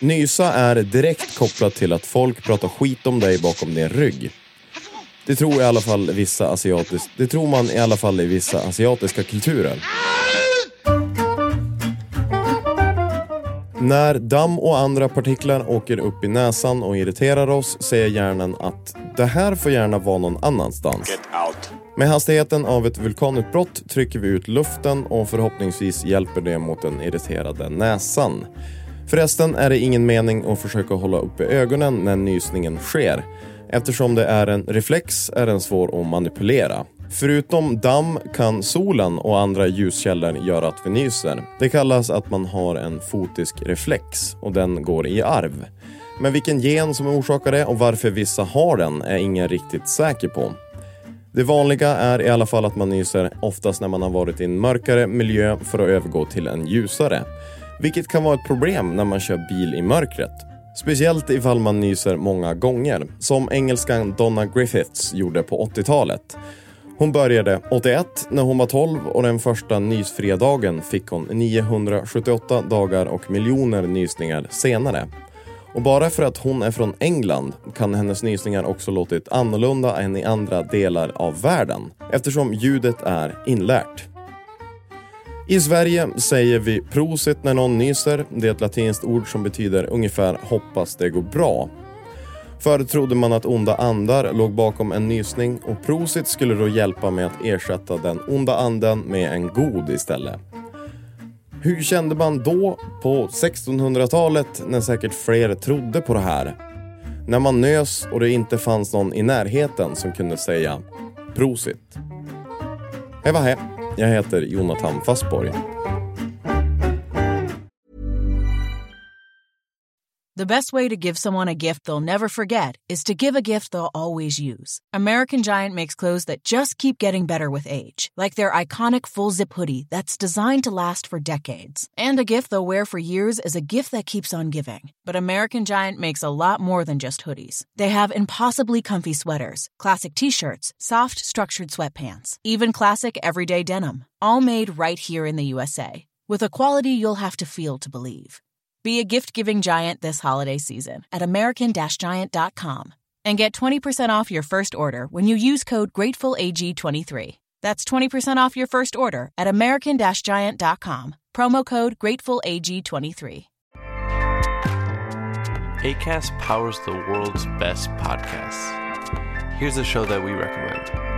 Nysa är direkt kopplat till att folk pratar skit om dig bakom din rygg. Det tror, i alla fall vissa asiatis det tror man i alla fall i vissa asiatiska kulturer. När damm och andra partiklar åker upp i näsan och irriterar oss säger hjärnan att det här får gärna vara någon annanstans. Med hastigheten av ett vulkanutbrott trycker vi ut luften och förhoppningsvis hjälper det mot den irriterade näsan. Förresten är det ingen mening att försöka hålla uppe ögonen när nysningen sker. Eftersom det är en reflex är den svår att manipulera. Förutom damm kan solen och andra ljuskällor göra att vi nyser. Det kallas att man har en fotisk reflex och den går i arv. Men vilken gen som orsakar det och varför vissa har den är ingen riktigt säker på. Det vanliga är i alla fall att man nyser oftast när man har varit i en mörkare miljö för att övergå till en ljusare. Vilket kan vara ett problem när man kör bil i mörkret. Speciellt ifall man nyser många gånger, som engelskan Donna Griffiths gjorde på 80-talet. Hon började 81 när hon var 12 och den första nysfria dagen fick hon 978 dagar och miljoner nysningar senare. Och bara för att hon är från England kan hennes nysningar också låtit annorlunda än i andra delar av världen eftersom ljudet är inlärt. I Sverige säger vi prosit när någon nyser. Det är ett latinskt ord som betyder ungefär hoppas det går bra. Förr trodde man att onda andar låg bakom en nysning och prosit skulle då hjälpa med att ersätta den onda anden med en god istället. Hur kände man då på 1600-talet när säkert fler trodde på det här? När man nös och det inte fanns någon i närheten som kunde säga prosit. Hej vad hej, jag heter Jonathan Fassborg. The best way to give someone a gift they'll never forget is to give a gift they'll always use. American Giant makes clothes that just keep getting better with age, like their iconic full zip hoodie that's designed to last for decades. And a gift they'll wear for years is a gift that keeps on giving. But American Giant makes a lot more than just hoodies. They have impossibly comfy sweaters, classic t shirts, soft, structured sweatpants, even classic everyday denim, all made right here in the USA, with a quality you'll have to feel to believe. Be a gift giving giant this holiday season at American Giant.com and get 20% off your first order when you use code GratefulAG23. That's 20% off your first order at American Giant.com. Promo code GratefulAG23. ACAST powers the world's best podcasts. Here's a show that we recommend.